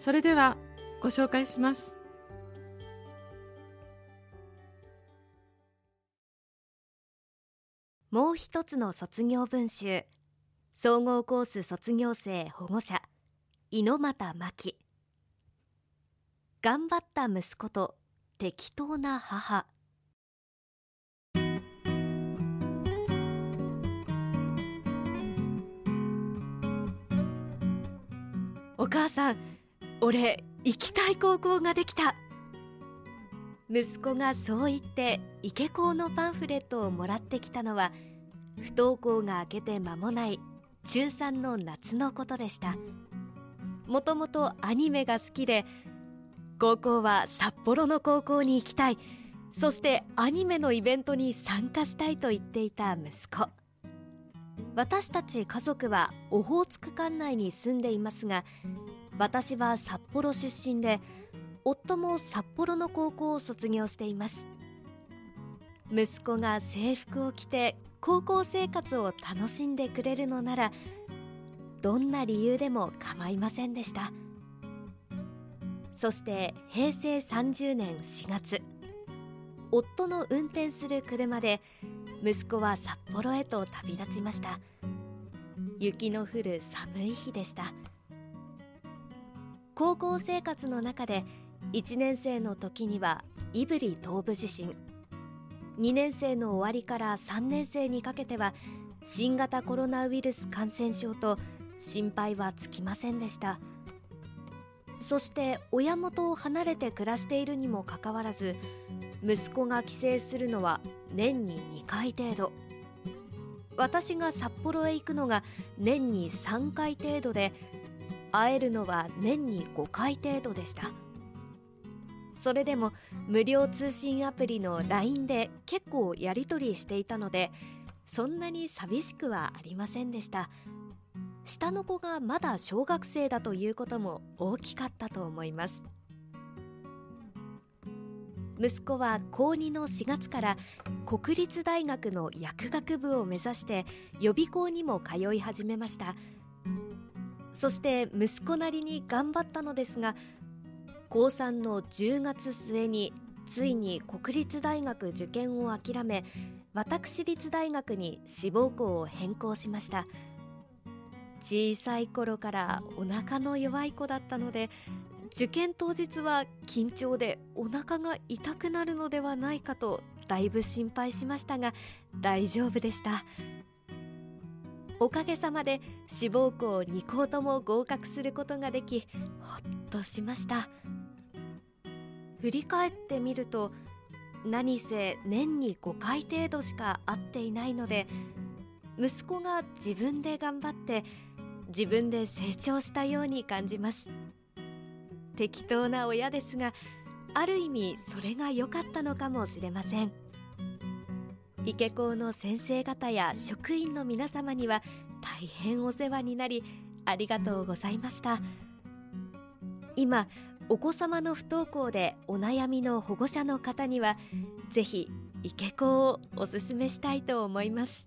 それではご紹介します。もう一つの卒業文集。総合コース卒業生保護者。猪俣真希。頑張った息子と適当な母。お母さん俺行きたい高校ができた。息子がそう言って池高のパンフレットをもらってきたのは不登校が明けて間もない中3の夏のことでした。もともとアニメが好きで高校は札幌の高校に行きたい。そしてアニメのイベントに参加したいと言っていた息子。私たち家族はオホーツク管内に住んでいますが私は札幌出身で夫も札幌の高校を卒業しています。息子が制服を着て高校生活を楽しんでくれるのならどんな理由でも構いませんでした。そして平成30年4月夫の運転する車で息子は札幌へと旅立ちました。雪の降る寒い日でした。高校生活の中で1年生の時には胆振東部地震。2年生の終わりから3年生にかけては新型コロナウイルス感染症と心配はつきませんでした。そして親元を離れて暮らしているにもかかわらず息子が帰省するのは年に2回程度。私が札幌へ行くのが年に3回程度で会えるのは年に5回程度でした。それでも無料通信アプリの LINE で結構やり取りしていたのでそんなに寂しくはありませんでした。下の子がまだ小学生だということも大きかったと思います。息子は高2の4月から国立大学の薬学部を目指して予備校にも通い始めました。そして息子なりに頑張ったのですが高3の10月末についに国立大学受験を諦め私立大学に志望校を変更しました。小さい頃からお腹の弱い子だったので受験当日は緊張でお腹が痛くなるのではないかとだいぶ心配しましたが大丈夫でした。おかげさまで志望校2校とも合格することができほっとしました。振り返ってみると何せ年に5回程度しか会っていないので息子が自分で頑張って自分で成長したように感じます。適当な親ですがある意味それが良かったのかもしれません。池校の先生方や職員の皆様には大変お世話になりありがとうございました。今お子様の不登校でお悩みの保護者の方にはぜひ池校をおすすめしたいと思います。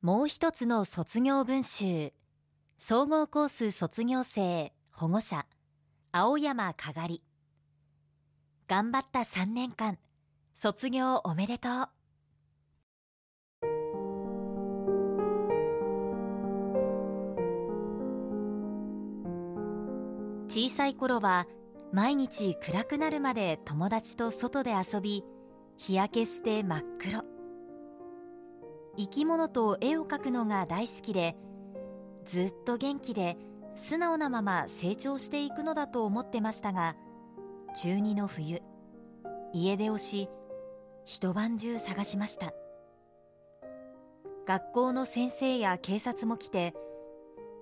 もう一つの卒業文集。総合コース卒業生保護者。青山かがり。頑張った3年間。卒業おめでとう。小さい頃は毎日暗くなるまで友達と外で遊び日焼けして真っ黒。生き物と絵を描くのが大好きでずっと元気で素直なまま成長していくのだと思ってましたが中2の冬家出をし一晩中探しました。学校の先生や警察も来て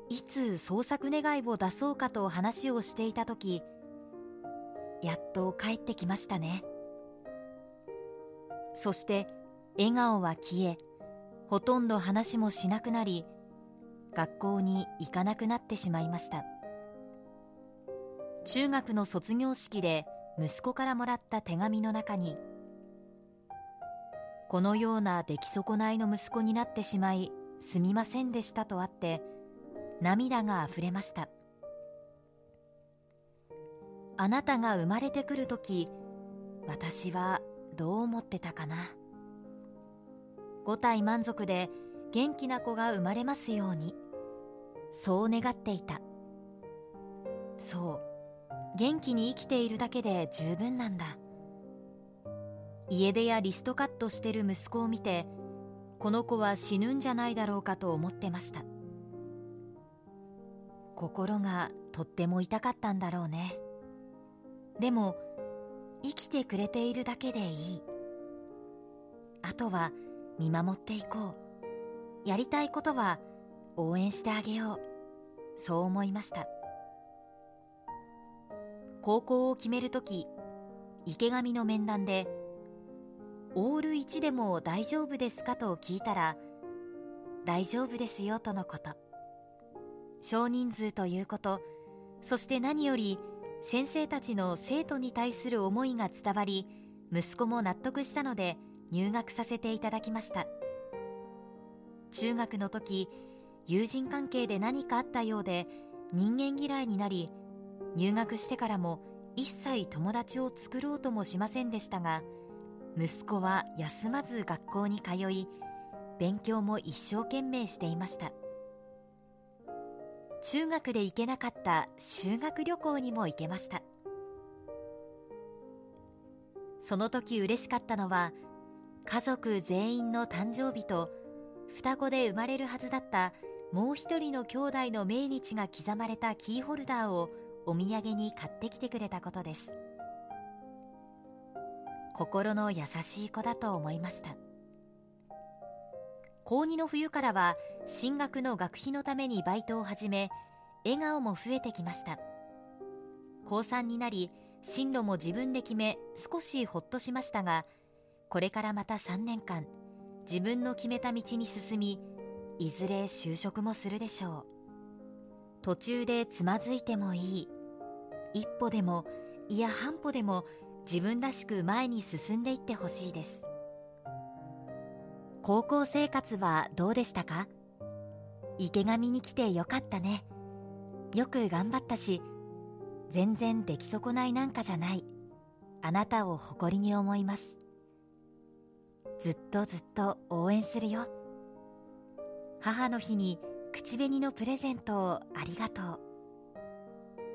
いつ捜索願を出そうかと話をしていた時やっと帰ってきましたね。そして笑顔は消えほとんど話もしなくなり学校に行かなくなってしまいました。中学の卒業式で息子からもらった手紙の中にこのような出来損ないの息子になってしまいすみませんでしたとあって涙があふれました。あなたが生まれてくるとき私はどう思ってたかな。五体満足で元気な子が生まれますように。そう願っていた。そう元気に生きているだけで十分なんだ。家出やリストカットしてる息子を見てこの子は死ぬんじゃないだろうかと思ってました。心がとっても痛かったんだろうね。でも生きてくれているだけでいい。あとは見守っていこう。やりたいことは応援してあげよう。そう思いました。高校を決めるとき池上の面談でオール1でも大丈夫ですか？と聞いたら大丈夫ですよとのこと。少人数ということ。そして何より先生たちの生徒に対する思いが伝わり息子も納得したので入学させていただきました。中学の時友人関係で何かあったようで人間嫌いになり入学してからも一切友達を作ろうともしませんでしたが息子は休まず学校に通い勉強も一生懸命していました。中学で行けなかった修学旅行にも行けました。その時嬉しかったのは家族全員の誕生日と双子で生まれるはずだったもう一人の兄弟の命日が刻まれたキーホルダーをお土産に買ってきてくれたことです。心の優しい子だと思いました。高2の冬からは進学の学費のためにバイトを始め笑顔も増えてきました。高3になり進路も自分で決め少しほっとしましたがこれからまた3年間自分の決めた道に進みいずれ就職もするでしょう。途中でつまずいてもいい。一歩でもいや半歩でも自分らしく前に進んでいってほしいです。高校生活はどうでしたか？池上に来てよかったね。よく頑張ったし全然出来損ないなんかじゃない。あなたを誇りに思います。ずっとずっと応援するよ。母の日に口紅のプレゼントをありがと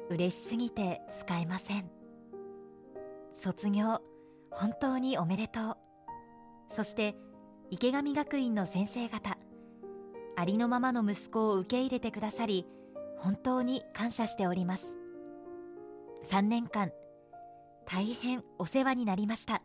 う。嬉しすぎて使えません。卒業本当におめでとう。そして池上学院の先生方ありのままの息子を受け入れてくださり本当に感謝しております。3年間大変お世話になりました。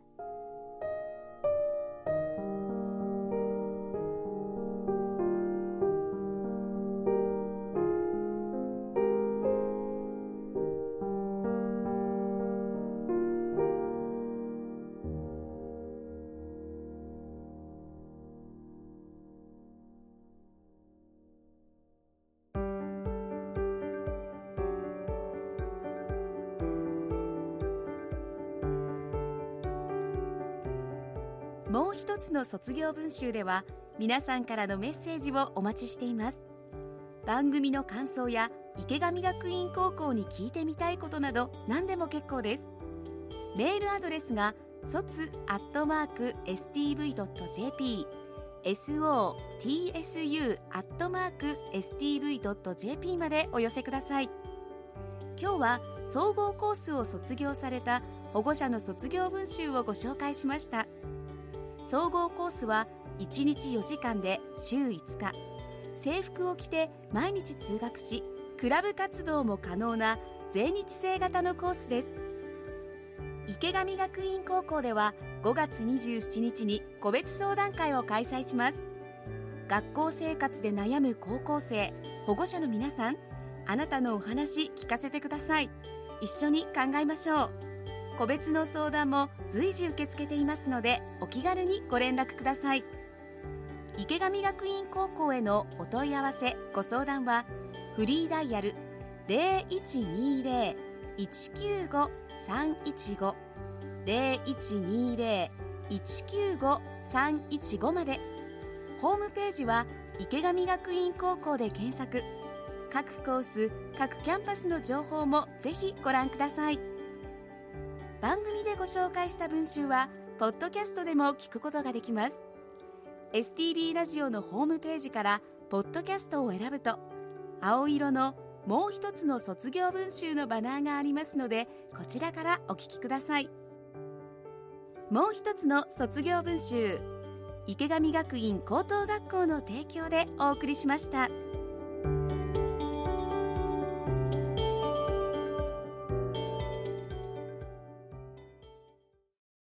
もう一つの卒業文集では皆さんからのメッセージをお待ちしています。番組の感想や池上学院高校に聞いてみたいことなど何でも結構です。メールアドレスが卒アットマーク stv.jp sotsu アットマーク stv.jp までお寄せください。今日は総合コースを卒業された保護者の卒業文集をご紹介しました。総合コースは1日4時間で週5日。制服を着て毎日通学しクラブ活動も可能な全日制型のコースです。池上学院高校では5月27日に個別相談会を開催します。学校生活で悩む高校生保護者の皆さんあなたのお話聞かせてください。一緒に考えましょう。個別の相談も随時受け付けていますのでお気軽にご連絡ください。池上学院高校へのお問い合わせご相談はフリーダイヤル0120-195-315 0120-195-315まで。ホームページは池上学院高校で検索。各コース各キャンパスの情報もぜひご覧ください。番組でご紹介した文集はポッドキャストでも聞くことができます STB ラジオのホームページからポッドキャストを選ぶと青色のもう一つの卒業文集のバナーがありますのでこちらからお聞きくださいもう一つの卒業文集池上学院高等学校の提供でお送りしました。